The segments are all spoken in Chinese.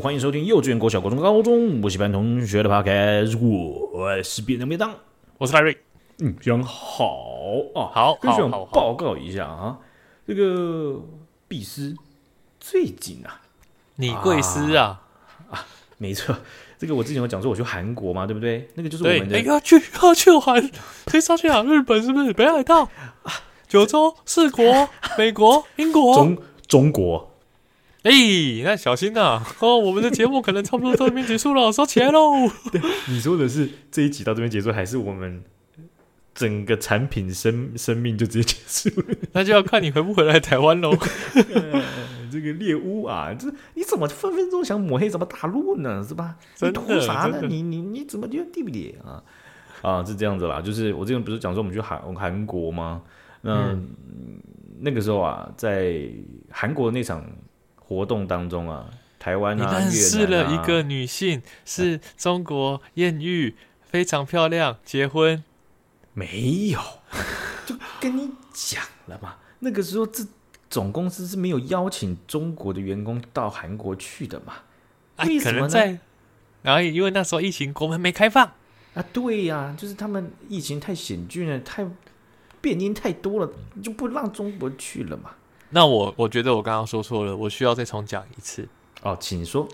欢迎收听幼稚园、国小、国中、高中补习班同学的 Podcast。我是便当便当，我是赖瑞。嗯，非常好啊，好，跟学长报告一下啊，这个碧斯最近啊，你贵司啊，啊，啊，没错，这个我之前有讲说我去韩国嘛，对不对？那个就是我们的，哎，要去要去韩，可以上去啊，日本是不是？北海道啊，九州四国，美国、英国、中中国。哎，那小心呐、啊！哦，我们的节目可能差不多到这边结束了，收钱喽。你说的是这一集到这边结束，还是我们整个产品生生命就直接结束了？那就要看你回不回来台湾喽、呃。这个猎巫啊，这你怎么分分钟想抹黑什么大陆呢？是吧？你图啥呢？你你你怎么就对不对啊？啊，是这样子啦。就是我之前不是讲说我们去韩韩国吗？那、嗯、那个时候啊，在韩国那场。活动当中啊，台湾啊，你认识了一个女性，是中国艳遇，非常漂亮，结婚没有？就跟你讲了嘛，那个时候这总公司是没有邀请中国的员工到韩国去的嘛？为什么在？然后因为那时候疫情，国门没开放啊。对呀、啊，就是他们疫情太险峻了，太变因太多了，就不让中国去了嘛。那我我觉得我刚刚说错了，我需要再重讲一次。哦，请说。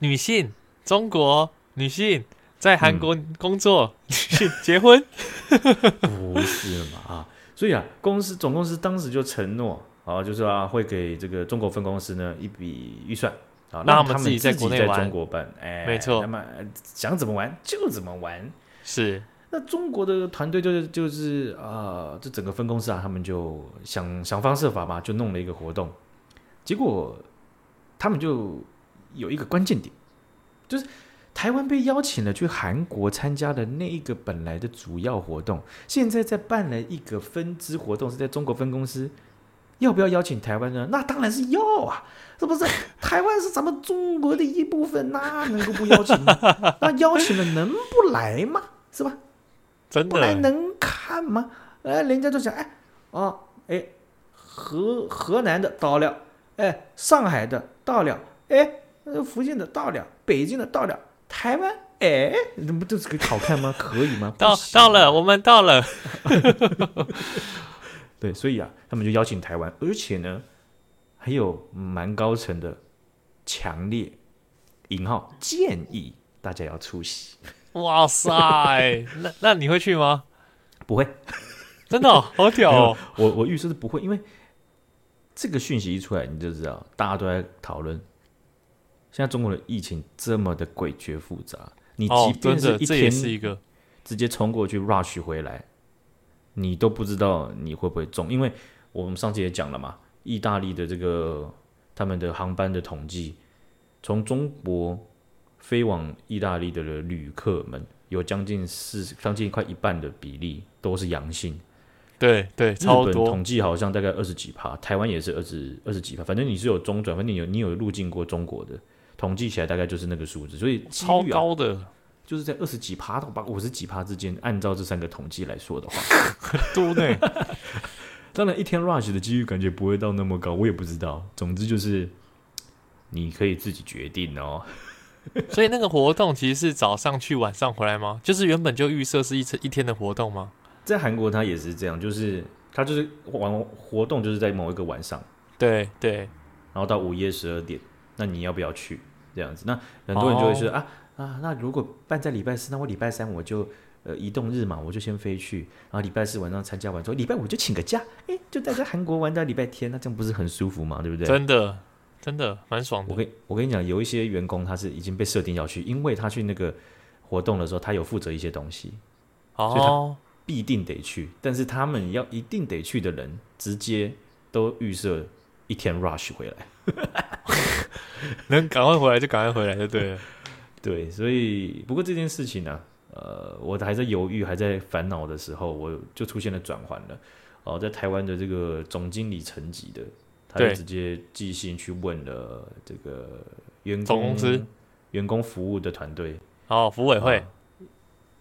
女性，中国女性在韩国工作，嗯、女性结婚 不是嘛？啊，所以啊，公司总公司当时就承诺，啊，就是啊，会给这个中国分公司呢一笔预算，啊，让他们自己在国内在中国办，哎，没错，那么想怎么玩就怎么玩，是。那中国的团队就是就是啊、呃，这整个分公司啊，他们就想想方设法吧，就弄了一个活动。结果他们就有一个关键点，就是台湾被邀请了去韩国参加的那一个本来的主要活动，现在在办了一个分支活动，是在中国分公司，要不要邀请台湾呢？那当然是要啊，是不是？台湾是咱们中国的一部分，那能够不邀请吗？那邀请了能不来吗？是吧？真的不来能看吗？哎，人家就想，哎，哦，哎，河河南的到了，哎，上海的到了，哎，福建的到了，北京的到了，台湾，哎，那不就是个好看吗？可以吗？到到了，我们到了。对，所以啊，他们就邀请台湾，而且呢，还有蛮高层的强烈引号建议大家要出席。哇塞，那那你会去吗？不会，真的、哦、好屌哦！我我预设是不会，因为这个讯息一出来，你就知道大家都在讨论。现在中国的疫情这么的诡谲复杂，你即便是一天是一个直接冲过去 rush 回来，你都不知道你会不会中。因为我们上次也讲了嘛，意大利的这个他们的航班的统计，从中国。飞往意大利的旅客们有将近四，将近快一半的比例都是阳性。对对，超多。日本统计好像大概二十几趴，台湾也是二十二十几趴。反正你是有中转，反正你有你有入境过中国的，统计起来大概就是那个数字。所以、啊、超高的，就是在二十几趴到五十几趴之间。按照这三个统计来说的话，很 多呢。当然，一天 rush 的几率感觉不会到那么高，我也不知道。总之就是你可以自己决定哦。所以那个活动其实是早上去，晚上回来吗？就是原本就预设是一次一天的活动吗？在韩国，它也是这样，就是它就是玩活动，就是在某一个晚上，对对，然后到午夜十二点，那你要不要去？这样子，那很多人就会说、哦、啊啊，那如果办在礼拜四，那我礼拜三我就呃移动日嘛，我就先飞去，然后礼拜四晚上参加完之后，礼拜五就请个假，哎，就待在韩国玩到礼拜天，那这样不是很舒服吗？对不对？真的。真的蛮爽的。我跟我跟你讲，有一些员工他是已经被设定要去，因为他去那个活动的时候，他有负责一些东西，哦，所以他必定得去。但是他们要一定得去的人，直接都预设一天 rush 回来，能赶快回来就赶快回来就对了。对，所以不过这件事情呢、啊，呃，我还在犹豫、还在烦恼的时候，我就出现了转换了。哦、呃，在台湾的这个总经理层级的。他就直接寄信去问了这个员工总公司。员工服务的团队。哦，服委会、呃、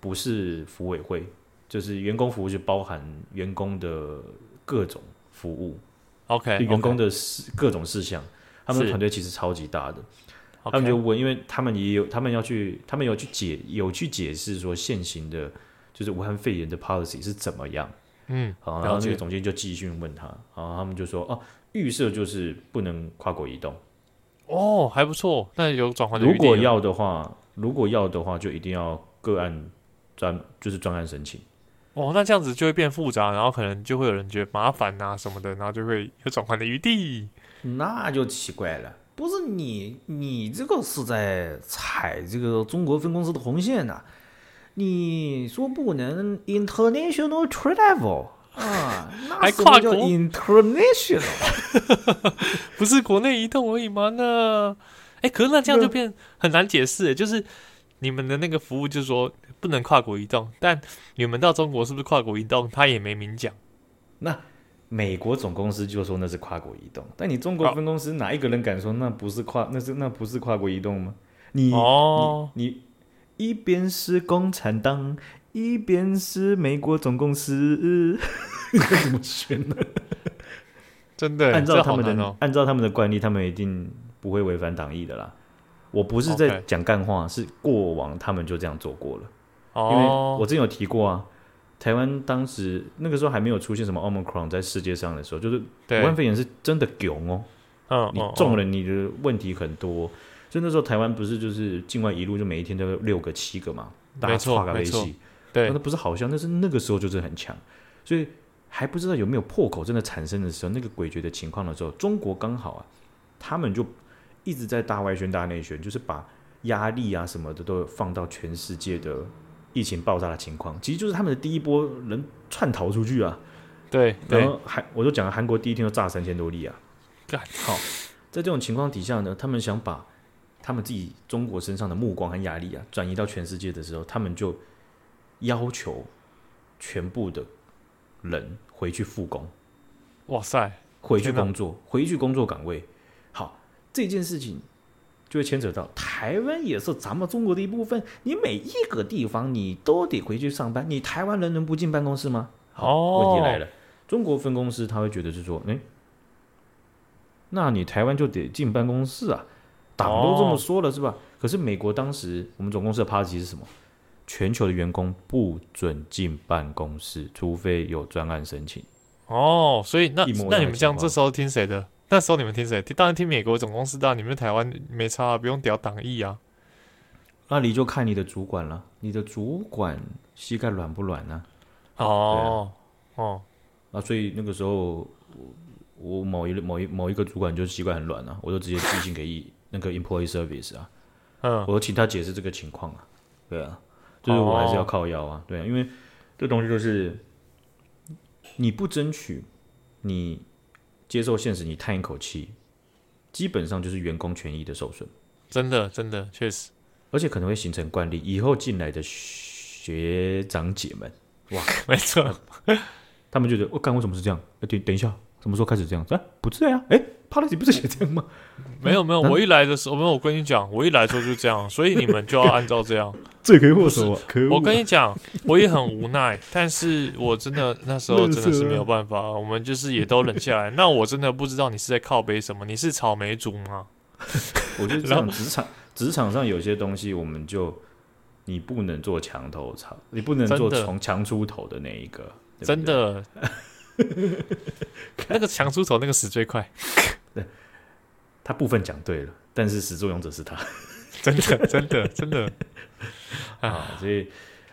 不是服委会，就是员工服务就包含员工的各种服务，OK，员工的事各种事项，他们的团队其实超级大的。他们就问，因为他们也有，他们要去，他们有去解，有去解释说现行的，就是武汉肺炎的 policy 是怎么样。嗯，好，然后那个总监就继续问他，然后他们就说，哦，预设就是不能跨国移动。哦，还不错，那有转换的。如果要的话，如果要的话，就一定要个案专，就是专案申请。哦，那这样子就会变复杂，然后可能就会有人觉得麻烦啊什么的，然后就会有转换的余地。那就奇怪了，不是你，你这个是在踩这个中国分公司的红线呐、啊？你说不能 international travel 啊？那什么叫 international？不是国内移动而已吗？那，哎，可是那这样就变很难解释，就是你们的那个服务就是说。不能跨国移动，但你们到中国是不是跨国移动？他也没明讲。那美国总公司就说那是跨国移动，但你中国分公司哪一个人敢说那不是跨？那是那不是跨国移动吗？你哦，你你一边是共产党，一边是美国总公司，怎么选呢？真的，按照他们的、哦、按照他们的惯例，他们一定不会违反党意的啦。我不是在讲干话.是过往他们就这样做过了。因为我之前有提过啊，台湾当时那个时候还没有出现什么 Omicron 在世界上的时候，就是武汉肺炎是真的囧哦。嗯，你中了，你的问题很多。所以那时候台湾不是就是境外一路就每一天都有六个七个嘛，大家刷个微信。对，那不是好像，那是那个时候就是很强，所以还不知道有没有破口真的产生的时候，那个诡谲的情况的时候，中国刚好啊，他们就一直在大外宣、大内宣，就是把压力啊什么的都放到全世界的。疫情爆炸的情况，其实就是他们的第一波人窜逃出去啊。对，然后韩我就讲了，韩国第一天就炸三千多例啊。好，在这种情况底下呢，他们想把他们自己中国身上的目光和压力啊转移到全世界的时候，他们就要求全部的人回去复工。哇塞，回去工作，回去工作岗位。好，这件事情。就会牵扯到台湾也是咱们中国的一部分，你每一个地方你都得回去上班，你台湾人能不进办公室吗？好，问题来了，中国分公司他会觉得是说，哎，那你台湾就得进办公室啊，党都这么说了是吧？可是美国当时我们总公司的 policy 是什么？全球的员工不准进办公室，除非有专案申请。哦，所以那那你们这样这时候听谁的？那时候你们听谁？当然听美国总公司的。你们台湾没差、啊，不用屌党意啊。那你就看你的主管了，你的主管膝盖软不软呢、啊？哦、啊、哦，啊，所以那个时候我某一某一某一个主管就膝盖很软啊，我就直接寄信给那个 employee service 啊，嗯，我就请他解释这个情况啊，对啊，就是我还是要靠腰啊，对啊，因为这东西就是你不争取你。接受现实，你叹一口气，基本上就是员工权益的受损。真的，真的，确实，而且可能会形成惯例，以后进来的学长姐们，哇，没错，他们觉得我干、哦、为什么是这样？等等一下，什么时候开始这样？啊，不对啊，哎。policy 不是写这样吗？没有没有，我一来的时候，没有。我跟你讲，我一来的时候就这样，所以你们就要按照这样。罪魁祸首啊！我跟你讲，我也很无奈，但是我真的那时候真的是没有办法，我们就是也都忍下来。那我真的不知道你是在靠背什么？你是草莓族吗？我觉得这样，职场职场上有些东西，我们就你不能做墙头草，你不能做从墙出头的那一个，真的。那个强出头，那个死最快。对，他部分讲对了，但是始作俑者是他，真的，真的，真的 啊！所以，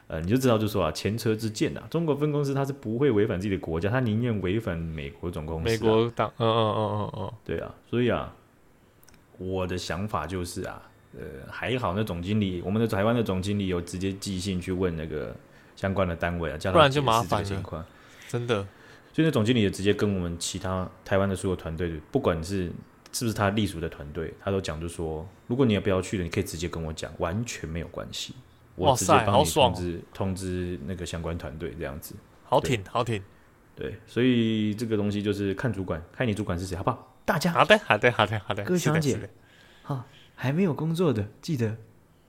呃，你就知道，就说啊，前车之鉴啊，中国分公司他是不会违反自己的国家，他宁愿违反美国总公司、啊。美国党，嗯嗯嗯嗯嗯，对啊，所以啊，我的想法就是啊，呃，还好那总经理，我们的台湾的总经理有直接寄信去问那个相关的单位啊，叫他不然就麻烦了，真的。所以那总经理也直接跟我们其他台湾的所有团队，不管是是不是他隶属的团队，他都讲，就说如果你也不要去了，你可以直接跟我讲，完全没有关系。我直接帮你通知通知那个相关团队这样子。好挺好挺，对，所以这个东西就是看主管，看你主管是谁，好不好？大家好的好的好的好的，哥小姐，好，还没有工作的，记得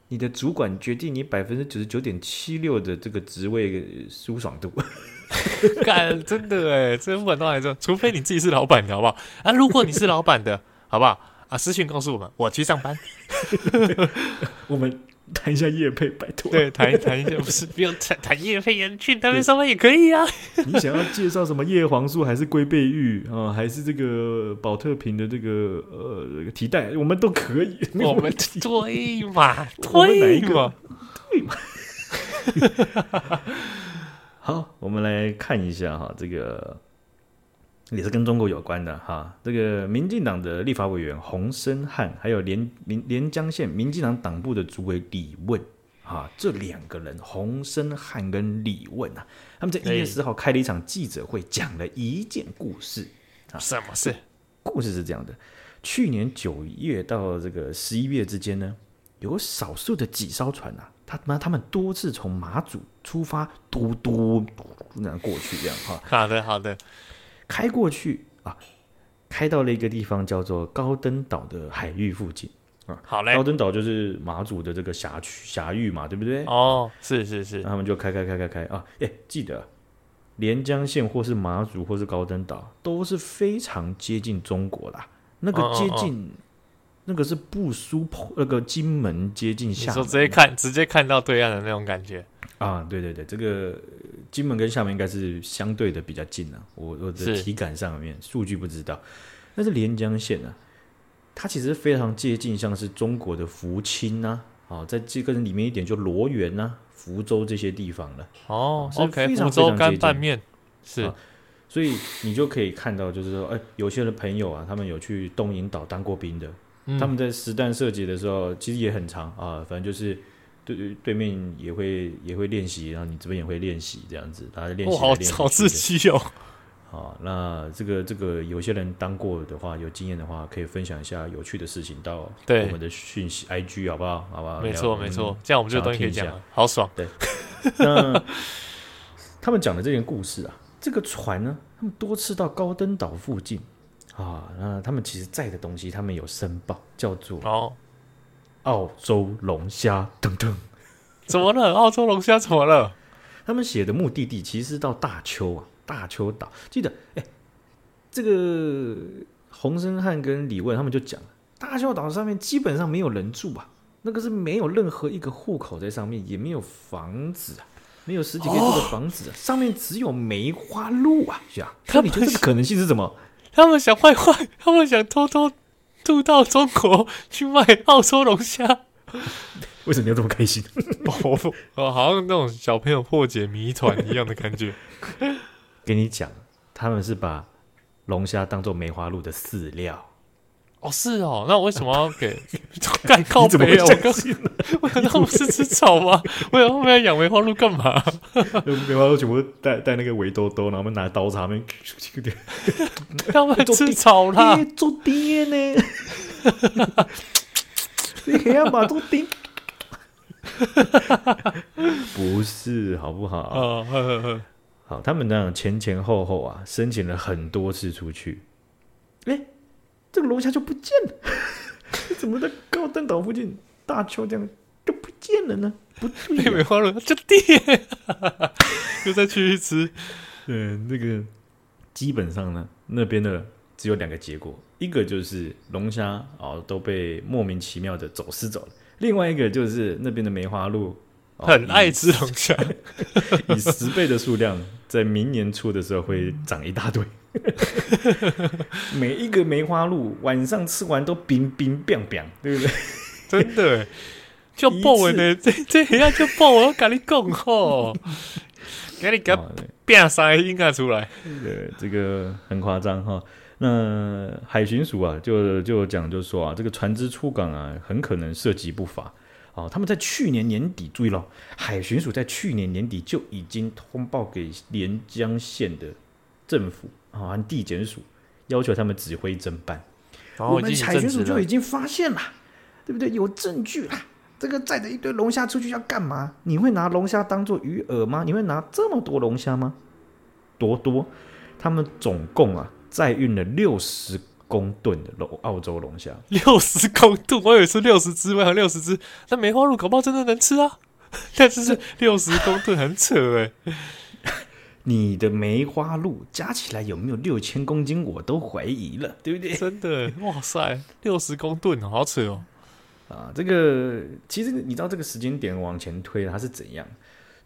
你的主管决定你百分之九十九点七六的这个职位舒爽度。干，真的哎，真不管都来说，除非你自己是老板的好不好？啊，如果你是老板的，好不好？啊，私讯告诉我们，我去上班。我们谈一下叶配，拜托。对，谈一谈一下，不是不用谈谈叶配，也去那边上班也可以啊。你想要介绍什么叶黄素，还是龟背玉啊，还是这个宝特瓶的这个呃提袋，我们都可以。我们对嘛，对嘛，对嘛。好，我们来看一下哈，这个也是跟中国有关的哈。这个民进党的立法委员洪森汉，还有连民连江县民进党党部的主委李问啊，这两个人洪森汉跟李问啊，他们在一月十号开了一场记者会，讲了一件故事啊。什么事？故事是这样的：去年九月到这个十一月之间呢，有少数的几艘船啊。他妈，他们多次从马祖出发，嘟嘟那样过去，这样哈。好的，好的，开过去啊，开到了一个地方叫做高登岛的海域附近啊。好嘞，高登岛就是马祖的这个辖区辖域嘛，对不对？哦，是是是。他们就开开开开开啊，哎，记得连江县或是马祖或是高登岛都是非常接近中国啦，那个接近。哦哦哦那个是不输那个金门接近厦门，说直接看直接看到对岸的那种感觉。啊，对对对，这个金门跟厦门应该是相对的比较近啊，我我的体感上面数据不知道，但是连江县呢，它其实非常接近，像是中国的福清呐，啊，在这个里面一点就罗源呐、福州这些地方了。哦，OK，福州干拌面是、啊，所以你就可以看到，就是说，哎，有些的朋友啊，他们有去东引岛当过兵的。嗯、他们在实弹射击的时候，其实也很长啊。反正就是对对对面也会也会练习，然后你这边也会练习这样子，大家练习。好好刺激哦！好，那这个这个有些人当过的话，有经验的话，可以分享一下有趣的事情到我们的讯息 IG 好不好？好不好？没错没错，这样我们就东西可以讲，好爽。对，那他们讲的这件故事啊，这个船呢，他们多次到高登岛附近。啊，那他们其实在的东西，他们有申报，叫做哦，澳洲龙虾等等。怎么了？澳洲龙虾怎么了？他们写的目的地其实是到大邱啊，大邱岛。记得，哎，这个洪生汉跟李问他们就讲，大邱岛上面基本上没有人住啊，那个是没有任何一个户口在上面，也没有房子啊，没有实体可以住的房子啊，哦、上面只有梅花鹿啊，是啊。那你觉得这个可能性是什么？他们想坏坏，他们想偷偷渡到中国去卖澳洲龙虾。为什么你要这么开心？哦，好像那种小朋友破解谜团一样的感觉。跟你讲，他们是把龙虾当做梅花鹿的饲料。哦，是哦，那我为什么要给 盖靠北啊？我告诉你，我想他们是吃草吗？我想后面要养梅花鹿干嘛？梅花鹿全部带带那个围兜兜，然后我们拿刀叉，们他们吃草啦，做爹呢？你还要把做爹？不是，好不好？好，他们那样前前后后啊，申请了很多次出去，哎。这个龙虾就不见了，怎么在高登岛附近大邱这样就不见了呢？不对、啊，被梅花鹿就跌，又再去吃。对，那个基本上呢，那边的只有两个结果，一个就是龙虾哦都被莫名其妙的走私走了，另外一个就是那边的梅花鹿、哦、很爱吃龙虾，以十倍的数量，在明年初的时候会长一大堆。每一个梅花鹿晚上吃完都冰冰冰冰，对不对？真的，就爆呢，这这黑暗就爆，我要跟你讲吼，给你给变三音啊出来，对，这个很夸张哈。那海巡署啊，就就讲就说啊，这个船只出港啊，很可能涉及不法啊。他们在去年年底，注意了，海巡署在去年年底就已经通报给连江县的政府。啊，地检署要求他们指挥侦办，我们海巡署就已经发现了，对不对？有证据啦。这个载着一堆龙虾出去要干嘛？你会拿龙虾当做鱼饵吗？你会拿这么多龙虾吗？多多，他们总共啊载运了六十公吨的龙澳洲龙虾，六十公吨，我以为是六十只，我还六十只。那梅花鹿搞不好真的能吃啊？但是是六十公吨，很扯哎、欸。你的梅花鹿加起来有没有六千公斤？我都怀疑了，对不对？真的，哇塞，六十公吨，好扯哦！啊，这个其实你知道这个时间点往前推它是怎样？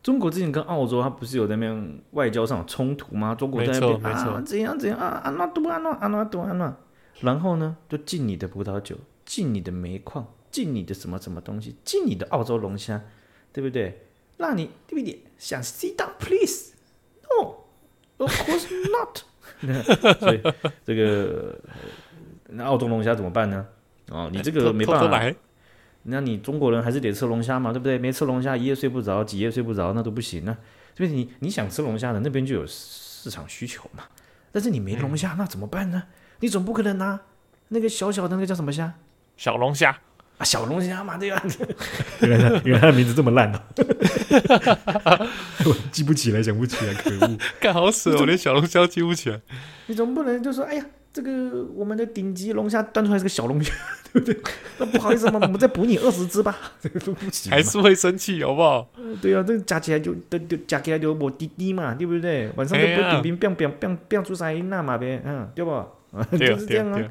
中国之前跟澳洲，它不是有在那边外交上有冲突吗？中国在那边啊，怎样怎样啊，啊那多啊那啊那多啊那，然后呢，就禁你的葡萄酒，禁你的煤矿，禁你的什么什么东西，禁你的澳洲龙虾，对不对？让你对不对？想 sit down please。Of course not 所以这个那澳洲龙虾怎么办呢？哦，你这个没办法。那你中国人还是得吃龙虾嘛，对不对？没吃龙虾，一夜睡不着，几夜睡不着，那都不行呢。所以你你想吃龙虾的那边就有市场需求嘛。但是你没龙虾，那怎么办呢？你总不可能拿那个小小的那个叫什么虾？小龙虾。啊，小龙虾嘛，对吧？原来原来他的名字这么烂哦，我 记不起来，想不起来，可恶！干好死哦，我连小龙虾记不起来。你总不能就说，哎呀，这个我们的顶级龙虾端出来是个小龙虾，对不对？那不好意思嘛，我们再补你二十只吧，这个都不行。还是会生气，好不好？对啊，这个加起来就都就加起来就我滴滴嘛，对不对？晚上就不点兵，变变变变出声音那嘛呗，嗯，对不？就是这样啊。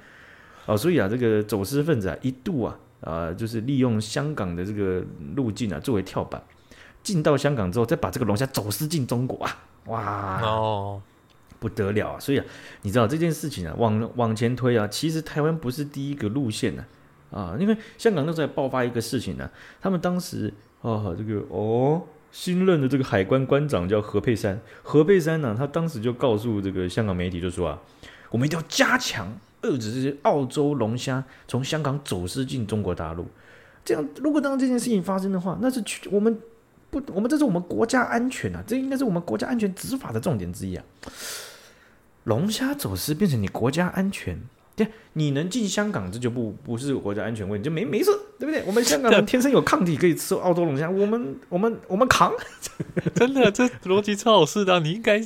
哦，所以啊，这个走私分子啊，一度啊。啊、呃，就是利用香港的这个路径啊，作为跳板，进到香港之后，再把这个龙虾走私进中国啊，哇。哦，不得了啊！所以啊，你知道这件事情啊，往往前推啊，其实台湾不是第一个路线呢，啊，啊，因为香港那时候爆发一个事情呢，啊，他们当时哦，这个哦，新任的这个海关关长叫何佩珊，何佩珊呢，他当时就告诉这个香港媒体就说啊，我们一定要加强。遏制这些澳洲龙虾从香港走私进中国大陆，这样如果当这件事情发生的话，那是我们不，我们这是我们国家安全啊，这应该是我们国家安全执法的重点之一啊。龙虾走私变成你国家安全，对，你能进香港，这就不不是国家安全问题，就没没事，对不对？我们香港人天生有抗体，可以吃澳洲龙虾，我们我们我们扛，真的，这逻辑超好适当，你应该。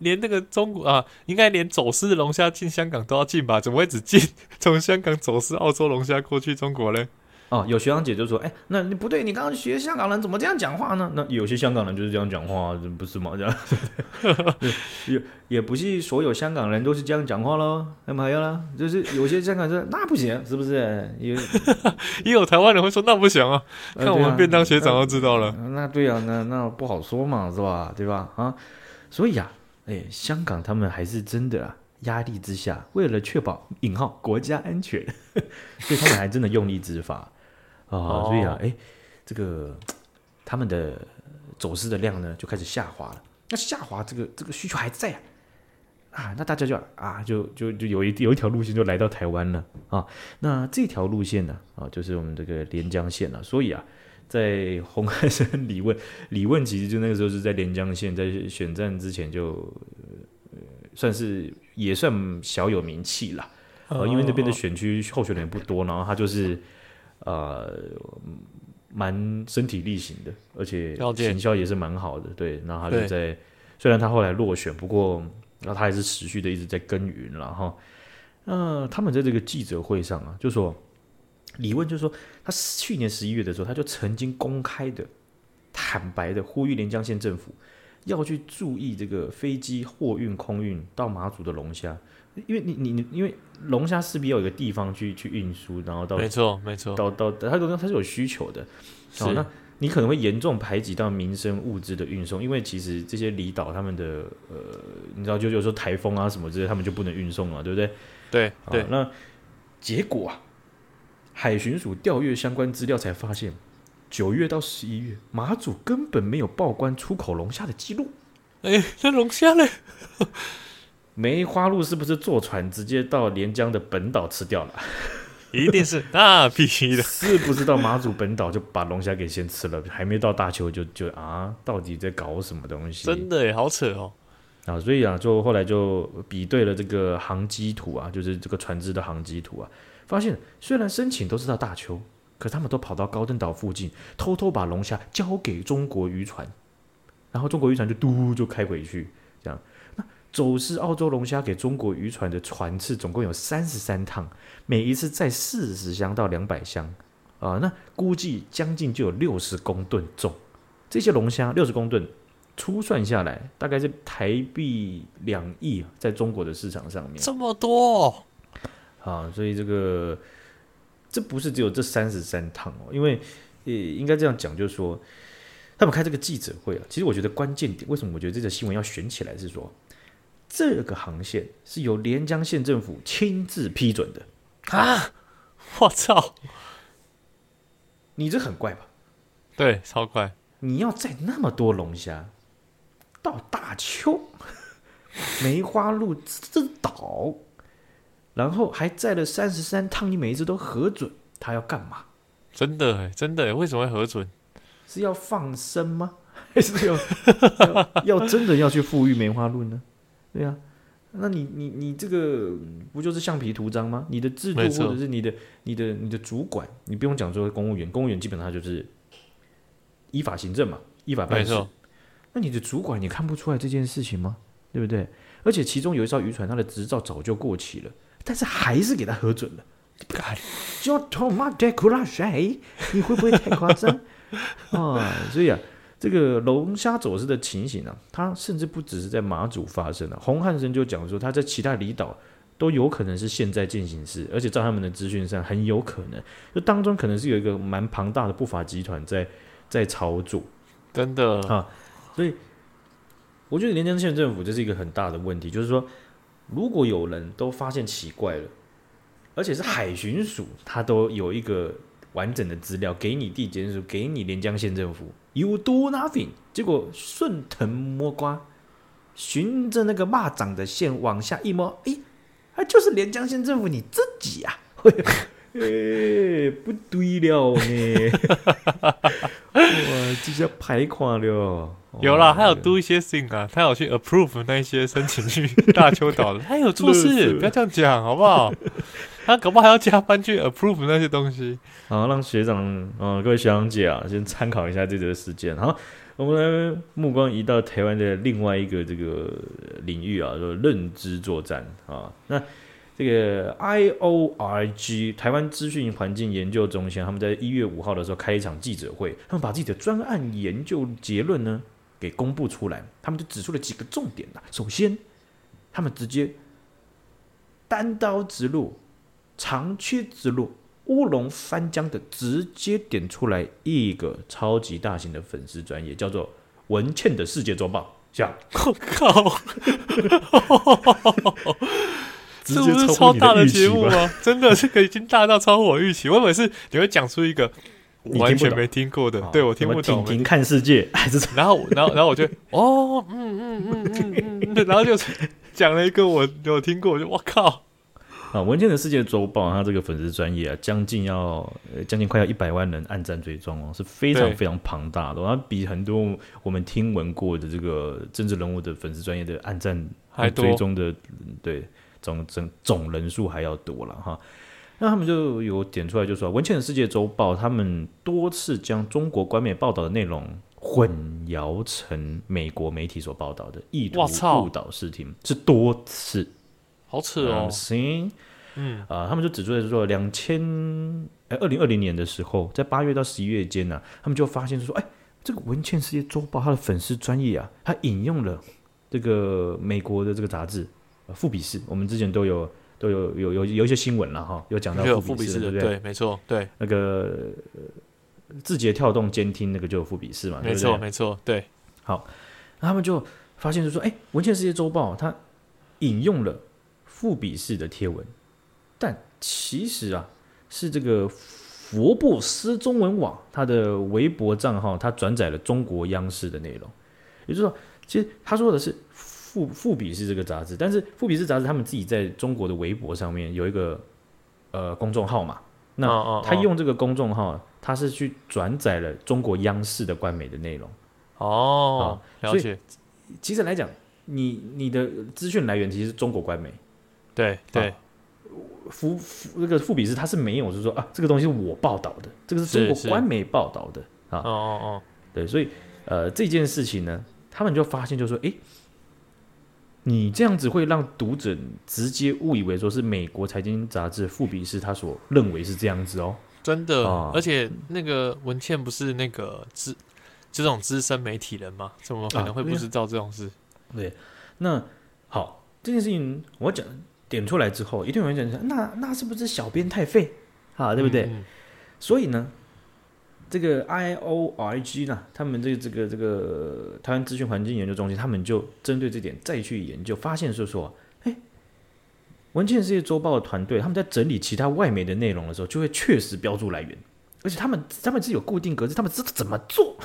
连那个中国啊，应该连走私的龙虾进香港都要进吧？怎么会只进 从香港走私澳洲龙虾过去中国嘞？哦，有学长姐就说：“哎，那你不对，你刚刚学香港人怎么这样讲话呢？”那有些香港人就是这样讲话，不是吗？这样 也也不是所有香港人都是这样讲话喽。那么还有啦，就是有些香港人说那不行，是不是？也 也有台湾人会说那不行啊。看我们便当学长都知道了。那对啊，那那不好说嘛，是吧？对吧？啊，所以呀、啊。哎，香港他们还是真的啊，压力之下，为了确保引号国家安全，所以他们还真的用力执法啊、哦。所以啊，哎，这个他们的走私的量呢就开始下滑了。那下滑，这个这个需求还在啊，啊，那大家就啊，就就就有一有一条路线就来到台湾了啊。那这条路线呢啊，就是我们这个连江线了。所以啊。在洪汉生李问，李问其实就那个时候是在连江县，在选战之前就，呃，算是也算小有名气了，呃，因为那边的选区候选人不多，然后他就是，呃，蛮身体力行的，而且行销也是蛮好的，对，然后他就在，虽然他后来落选，不过，然后他还是持续的一直在耕耘，然后，呃，他们在这个记者会上啊，就说。李问就说，他去年十一月的时候，他就曾经公开的、坦白的呼吁连江县政府要去注意这个飞机货运、空运到马祖的龙虾，因为你、你、你，因为龙虾势必要有一个地方去去运输，然后到没错没错，到到他说他是有需求的，好，那你可能会严重排挤到民生物资的运送，因为其实这些离岛他们的呃，你知道就有时候台风啊什么之类，他们就不能运送了，对不对？对对，那结果啊。海巡署调阅相关资料，才发现九月到十一月，马祖根本没有报关出口龙虾的记录。哎，那龙虾嘞？梅花鹿是不是坐船直接到连江的本岛吃掉了？一定是，那必须的。是不知道马祖本岛就把龙虾给先吃了？还没到大邱就就啊？到底在搞什么东西？真的耶，好扯哦。啊，所以啊，就后来就比对了这个航机图啊，就是这个船只的航机图啊。发现虽然申请都是到大坵，可他们都跑到高登岛附近，偷偷把龙虾交给中国渔船，然后中国渔船就嘟就开回去，这样。那走私澳洲龙虾给中国渔船的船次总共有三十三趟，每一次载四十箱到两百箱，啊、呃，那估计将近就有六十公吨重。这些龙虾六十公吨，初算下来大概是台币两亿，在中国的市场上面这么多啊，所以这个这不是只有这三十三趟哦，因为呃，应该这样讲，就是说他们开这个记者会啊，其实我觉得关键点，为什么我觉得这个新闻要选起来，是说这个航线是由连江县政府亲自批准的啊！我操，你这很怪吧？对，超怪！你要载那么多龙虾。到大邱梅花鹿这岛，然后还载了三十三趟，你每一次都核准，他要干嘛？真的，真的，为什么会核准？是要放生吗？还是要要，要真的要去富裕梅花鹿呢？对呀、啊，那你你你这个不就是橡皮图章吗？你的制度或者是你的你的你的主管，你不用讲说公务员，公务员基本上就是依法行政嘛，依法办事。那你的主管你看不出来这件事情吗？对不对？而且其中有一艘渔船，它的执照早就过期了，但是还是给他核准了。就他妈的哭了谁？你会不会太夸张 啊？所以啊，这个龙虾走私的情形啊，它甚至不只是在马祖发生了、啊。洪汉生就讲说，他在其他离岛都有可能是现在进行式，而且照他们的资讯上，很有可能就当中可能是有一个蛮庞大的不法集团在在操作，真的啊。所以，我觉得连江县政府这是一个很大的问题，就是说，如果有人都发现奇怪了，而且是海巡署，他都有一个完整的资料给你地检署，给你连江县政府，you do nothing，结果顺藤摸瓜，循着那个蚂蚱的线往下一摸，哎，啊，就是连江县政府你自己呀、啊。哎、不对了呢！哇，这下排款了。有啦，他有 do 一些 thing 啊，他有去 approve 那些申请去大邱岛的，他有做事，不要这样讲好不好？他搞不好还要加班去 approve 那些东西。好，让学长嗯、呃，各位学长姐啊，先参考一下这则事件。好，我们来目光移到台湾的另外一个这个领域啊，就是认知作战啊，那。这个 IORG 台湾资讯环境研究中心，他们在一月五号的时候开一场记者会，他们把自己的专案研究结论呢给公布出来，他们就指出了几个重点呐。首先，他们直接单刀直入、长驱直入、乌龙翻江的直接点出来一个超级大型的粉丝专业，叫做文茜的世界周报。这样，我 靠！这不是超大的节目吗？真的，这个已经大到超乎我预期。我以为是你会讲出一个完全没听过的，对我听不懂。婷婷看世界还是然后，然后，然后我就哦，嗯嗯嗯嗯嗯，然后就讲了一个我有听过，我就我靠啊！文件的世界周报，它这个粉丝专业啊，将近要将近快要一百万人按赞追踪哦，是非常非常庞大的。它比很多我们听闻过的这个政治人物的粉丝专业的按赞还追踪的对。总总总人数还要多了哈，那他们就有点出来，就说文茜的世界周报，他们多次将中国官媒报道的内容混淆成美国媒体所报道的，意图误导视听，是多次，好扯哦，行，嗯啊、呃，他们就指出来就说，两千哎二零二零年的时候，在八月到十一月间呢、啊，他们就发现说，哎，这个文茜世界周报它的粉丝专业啊，它引用了这个美国的这个杂志。富比士，我们之前都有都有有有有一些新闻了哈，有讲到复比士，对不对？对，没错，对。那个字节跳动监听那个就有复比士嘛，没错，没错，对。好，那他们就发现就说，哎，文茜世界周报它引用了复比士的贴文，但其实啊是这个佛布斯中文网它的微博账号，它转载了中国央视的内容，也就是说，其实他说的是。富富比是这个杂志，但是富比是杂志他们自己在中国的微博上面有一个呃公众号嘛，那他用这个公众号，他是去转载了中国央视的官媒的内容。哦，了解。其实来讲，你你的资讯来源其实是中国官媒。对对。富富这个富比是他是没有，就是说啊，这个东西是我报道的，这个是中国官媒报道的啊。哦哦哦。对，所以呃这件事情呢，他们就发现就说，哎。你这样子会让读者直接误以为说是美国财经杂志《富比士》他所认为是这样子哦，真的，而且那个文倩不是那个资这种资深媒体人吗，怎么可能会不知道这种事？啊、对，那好，这件事情我讲点出来之后，一定有人讲，那那是不是小编太废啊？对不对？所以呢，这个 IORG 呢，他们这个这个这个台湾资讯环境研究中心，他们就针对这点再去研究，发现是说，哎，文件世界周报的团队他们在整理其他外媒的内容的时候，就会确实标注来源，而且他们他们是有固定格式，他们知道怎么做。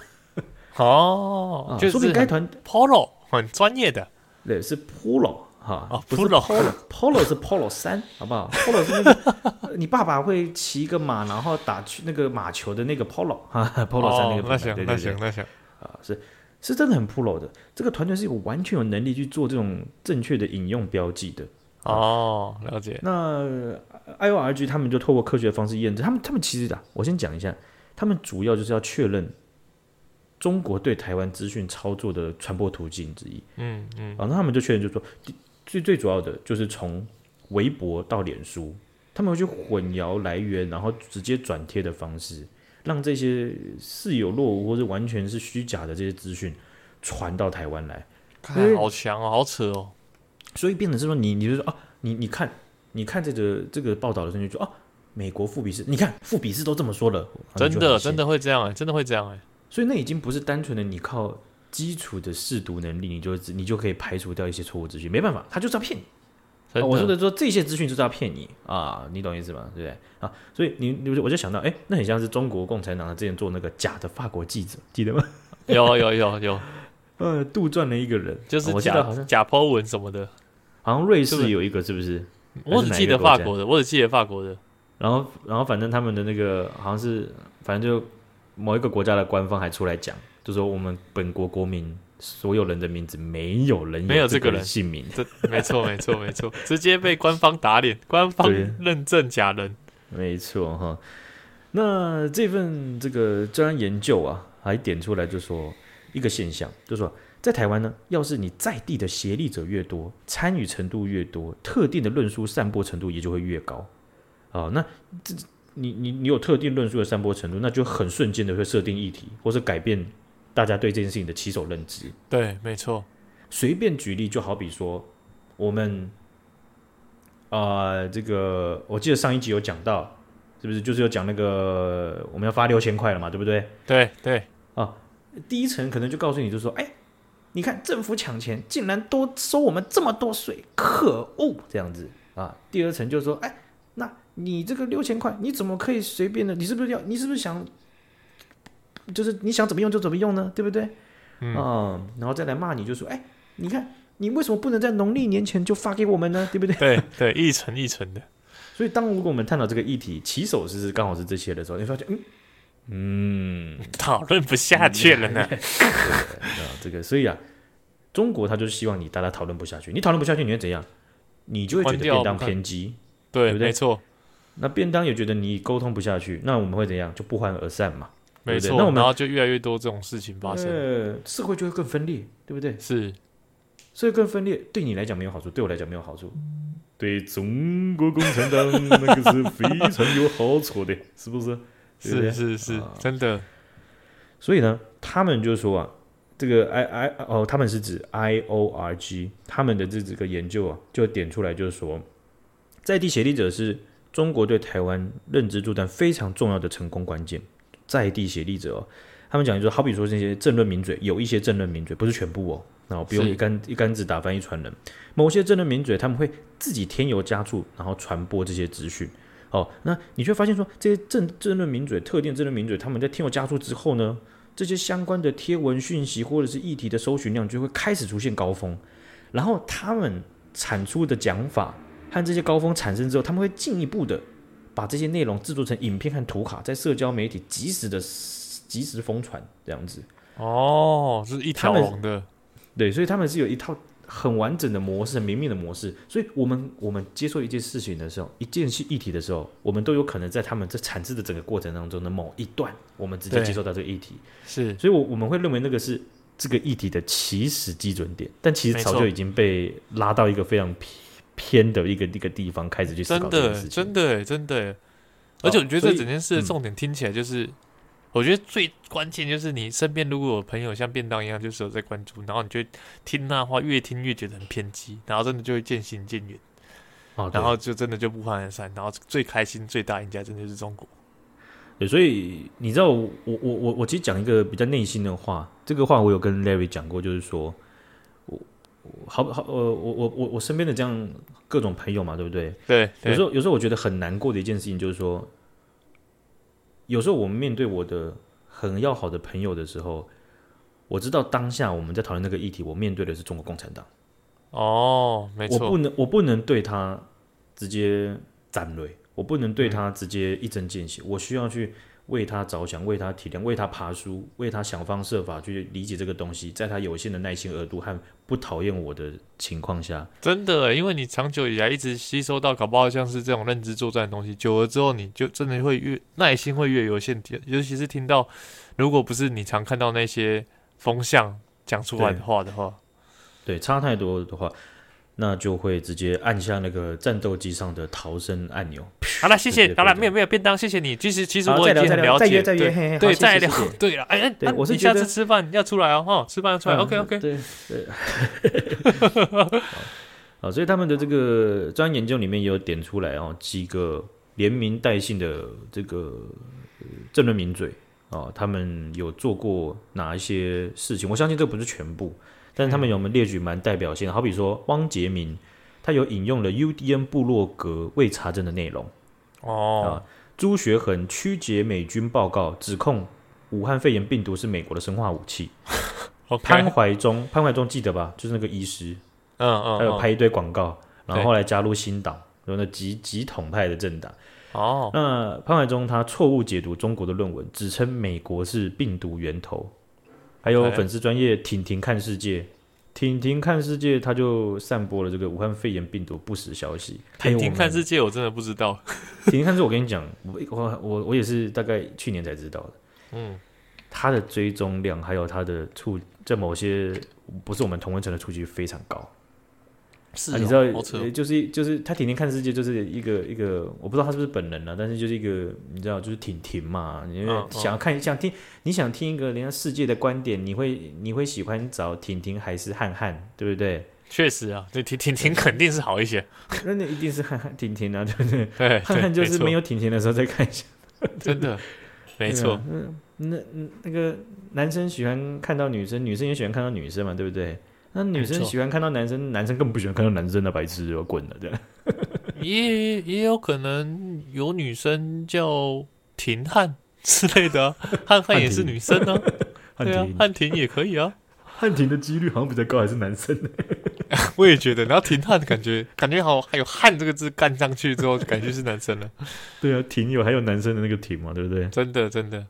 哦，就是说明该团 Polo 很专业的，对，是 Polo 哈，哦，不是 Polo，Polo 是 Polo 三，好不好？Polo 是那个你爸爸会骑一个马，然后打去那个马球的那个 Polo 哈，Polo 三那个，那行那行那行啊，是是真的很 Polo 的，这个团队是有完全有能力去做这种正确的引用标记的。哦，了解。那 IORG 他们就透过科学的方式验证，他们他们其实啊，我先讲一下，他们主要就是要确认。中国对台湾资讯操作的传播途径之一，嗯嗯，然后他们就确认，就是说最最主要的就是从微博到脸书，他们会去混淆来源，然后直接转贴的方式，让这些似有若无或者完全是虚假的这些资讯传到台湾来，看好强哦，好扯哦，所以变成是说你你就说啊，你你看你看这个这个报道的时候就说啊，美国副比士，你看副比士都这么说了，真的真的会这样哎，真的会这样哎。所以那已经不是单纯的你靠基础的试读能力，你就你就可以排除掉一些错误资讯。没办法，他就是要骗你。啊、我说的说这些资讯就是要骗你啊，你懂意思吗？对不对啊？所以你我就想到，哎，那很像是中国共产党之前做那个假的法国记者，记得吗？有有有有，呃，杜撰了一个人，就是假好像假 po 文什么的，好像瑞士有一个，是不是？我只记得法国的，我只记得法国的。然后然后反正他们的那个好像是，反正就。某一个国家的官方还出来讲，就说我们本国国民所有人的名字没有人没有这个人姓名，这没错没错没错，直接被官方打脸，官方认证假人，没错哈。那这份这个专案研究啊，还点出来就说一个现象，就说在台湾呢，要是你在地的协力者越多，参与程度越多，特定的论述散播程度也就会越高啊。那这。你你你有特定论述的散播程度，那就很瞬间的会设定议题，或是改变大家对这件事情的起手认知。对，没错。随便举例，就好比说，我们啊、呃，这个我记得上一集有讲到，是不是就是有讲那个我们要发六千块了嘛，对不对？对对啊，第一层可能就告诉你，就说，哎，你看政府抢钱，竟然多收我们这么多税，可恶，这样子啊。第二层就是说，哎。那你这个六千块，你怎么可以随便的？你是不是要？你是不是想，就是你想怎么用就怎么用呢？对不对？嗯，嗯，然后再来骂你，就说：“哎，你看，你为什么不能在农历年前就发给我们呢？对不对？”对对，一层一层的。所以，当如果我们探讨这个议题，起手是刚好是这些的时候，你发现，嗯嗯，讨论不下去了呢。啊，这个，所以啊，中国他就是希望你大家讨论不下去，你讨论不下去，你会怎样？你就会觉得便当偏激。对，对不对？没错。那便当也觉得你沟通不下去，那我们会怎样？就不欢而散嘛。没错。那我们然后就越来越多这种事情发生，呃，社会就会更分裂，对不对？是，社会更分裂，对你来讲没有好处，对我来讲没有好处。对中国共产党那个是非常有好处的，是不是？是是是，啊、真的。所以呢，他们就说啊，这个 I I 哦，他们是指 I O R G，他们的这几个研究啊，就点出来就是说。在地协力者是中国对台湾认知作战非常重要的成功关键。在地协力者哦，他们讲就是，好比说这些政论名嘴，有一些政论名嘴不是全部哦，然后不用一竿一竿子打翻一船人。某些政论名嘴他们会自己添油加醋，然后传播这些资讯。哦，那你却发现说，这些政政论名嘴、特定政论名嘴，他们在添油加醋之后呢，这些相关的贴文讯息或者是议题的搜寻量就会开始出现高峰，然后他们产出的讲法。和这些高峰产生之后，他们会进一步的把这些内容制作成影片和图卡，在社交媒体及时的及时疯传，这样子。哦，是一条龙的。对，所以他们是有一套很完整的模式，很明面的模式。所以我们我们接受一件事情的时候，一件事议题的时候，我们都有可能在他们这产制的整个过程当中的某一段，我们直接接受到这个议题。是，所以我，我我们会认为那个是这个议题的起始基准点，但其实早就已经被拉到一个非常偏。偏的一个一个地方开始去思考这件事情，真的真的真的，而且我觉得这整件事的重点听起来就是我觉得最关键就是你身边如果有朋友像便当一样，就是有在关注，然后你就听那话，越听越觉得很偏激，然后真的就会渐行渐远。哦，然后就真的就不欢而散，然后最开心最大赢家真的是中国。对，所以你知道我我我我其实讲一个比较内心的话，这个话我有跟 Larry 讲过，就是说我好好呃我我我我身边的这样各种朋友嘛，对不对？对，对有时候有时候我觉得很难过的一件事情就是说，有时候我们面对我的很要好的朋友的时候，我知道当下我们在讨论那个议题，我面对的是中国共产党。哦，没错，我不能，我不能对他直接斩雷，我不能对他直接一针见血，嗯，我需要去为他着想，为他体谅，为他爬书，为他想方设法去理解这个东西，在他有限的耐心额度和不讨厌我的情况下，真的，因为你长久以来一直吸收到，搞不好像是这种认知作战的东西，久了之后，你就真的会越耐心会越有限，尤其是听到，如果不是你常看到那些风向讲出来的话的话。对，差太多的话，那就会直接按下那个战斗机上的逃生按钮。好了，谢谢。好了，没有没有便当，谢谢你。其实其实我已经很了解。再约再约，对，再聊。对了，哎哎，我是你下次吃饭要出来哦，哈，吃饭要出来。OK OK。对对。啊，所以他们的这个专研究里面也有点出来哦，几个连名带姓的这个政论名嘴啊，他们有做过哪一些事情？我相信这不是全部。但是他们有没有列举蛮代表性的？好比说汪洁民，他有引用了 UDN 部落格未查证的内容。哦，朱学恒曲解美军报告，指控武汉肺炎病毒是美国的生化武器。潘怀忠，潘怀忠记得吧？就是那个医师。嗯嗯，他有拍一堆广告，然后后来加入新党，有那极极统派的政党。哦，那潘怀忠他错误解读中国的论文，指称美国是病毒源头。还有粉丝专业婷婷看世界，婷婷看世界，他就散播了这个武汉肺炎病毒不实消息。婷婷看世界，我真的不知道。婷婷看世界，我跟你讲，我我我我也是大概去年才知道的。嗯，他的追踪量还有他的触，在某些不是我们同温层的触及非常高。是、哦啊，你知道，哦、就是就是他婷婷看世界，就是一个一个，我不知道他是不是本人了、啊，但是就是一个，你知道，就是婷婷嘛，因为想要看，想听，你想听一个人家世界的观点，你会你会喜欢找婷婷还是汉汉，对不对？确实啊，对，婷婷婷肯定是好一些，那那一定是汉汉婷婷啊，对不对？对，汉汉就是没有婷婷的时候再看一下，真的，没错。嗯，那那个男生喜欢看到女生，女生也喜欢看到女生嘛，对不对？那女生喜欢看到男生，男生根本不喜欢看到男生的白痴就滚了，这样。也也有可能有女生叫婷汉之类的、啊，汉汉也是女生呢、啊。对啊，汉婷也可以啊。汉婷的几率好像比较高，还是男生呢？我也觉得。然后婷汉感觉感觉好，还有汉这个字干上去之后，就感觉是男生了。对啊，婷有还有男生的那个婷嘛，对不对？真的真的。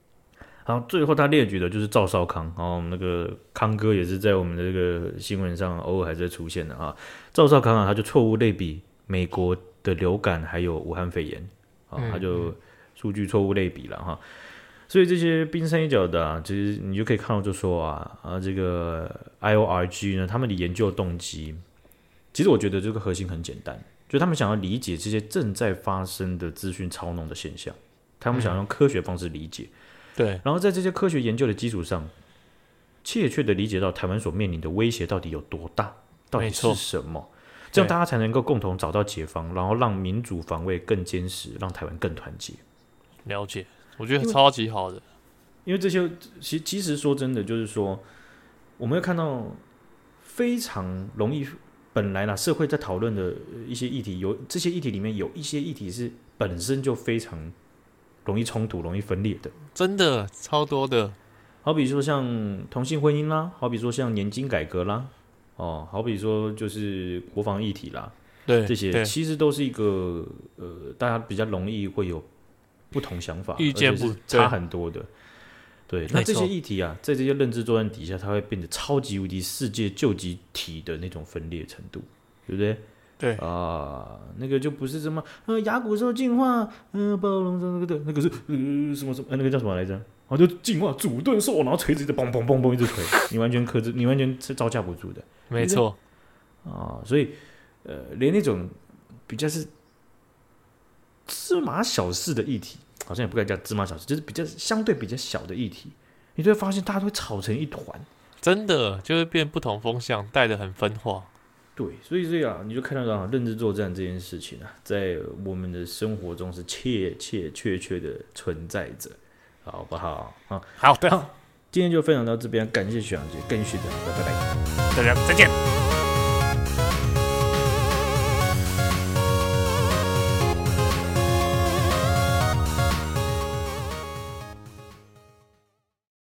然后最后他列举的就是赵少康，然后那个康哥也是在我们的这个新闻上偶尔还是会出现的啊。赵少康啊，他就错误类比美国的流感还有武汉肺炎啊，他就数据错误类比了哈。所以这些冰山一角的啊，其实你就可以看到，就说啊啊，这个 IORG 呢，他们的研究动机，其实我觉得这个核心很简单，就他们想要理解这些正在发生的资讯操弄的现象，他们想用科学方式理解。对，然后在这些科学研究的基础上，切切的理解到台湾所面临的威胁到底有多大，到底是什么，这样大家才能够共同找到解方，然后让民主防卫更坚实，让台湾更团结。了解，我觉得超级好的，因为，因为这些其其实说真的，就是说我们会看到非常容易，本来啦社会在讨论的一些议题，有这些议题里面有一些议题是本身就非常。容易冲突、容易分裂的，真的超多的。好比说像同性婚姻啦，好比说像年金改革啦，哦，好比说就是国防议题啦，对，这些其实都是一个呃，大家比较容易会有不同想法，意见不差很多的。对，那这些议题啊，在这些认知作战底下，它会变得超级无敌世界救急体的那种分裂程度，对不对？对啊，那个就不是什么呃亚古兽进化，嗯、呃，暴龙兽那个的，那个是呃什么什么，呃、那个叫什么来着？然后就进化主盾兽，然后锤子一直嘣嘣嘣嘣一直锤，你完全克制，你完全是招架不住的。没错啊，所以呃，连那种比较是芝麻小事的议题好像也不该叫芝麻小事，就是比较相对比较小的议题，你就会发现大家都会吵成一团，真的就会变不同风向，带的很分化。对，所以这样你就看得到啊，认知作战这件事情啊，在我们的生活中是切切确确的存在着，好不好？啊，好的，今天就分享到这边，感谢徐阳姐，跟学长，拜拜，大家再见。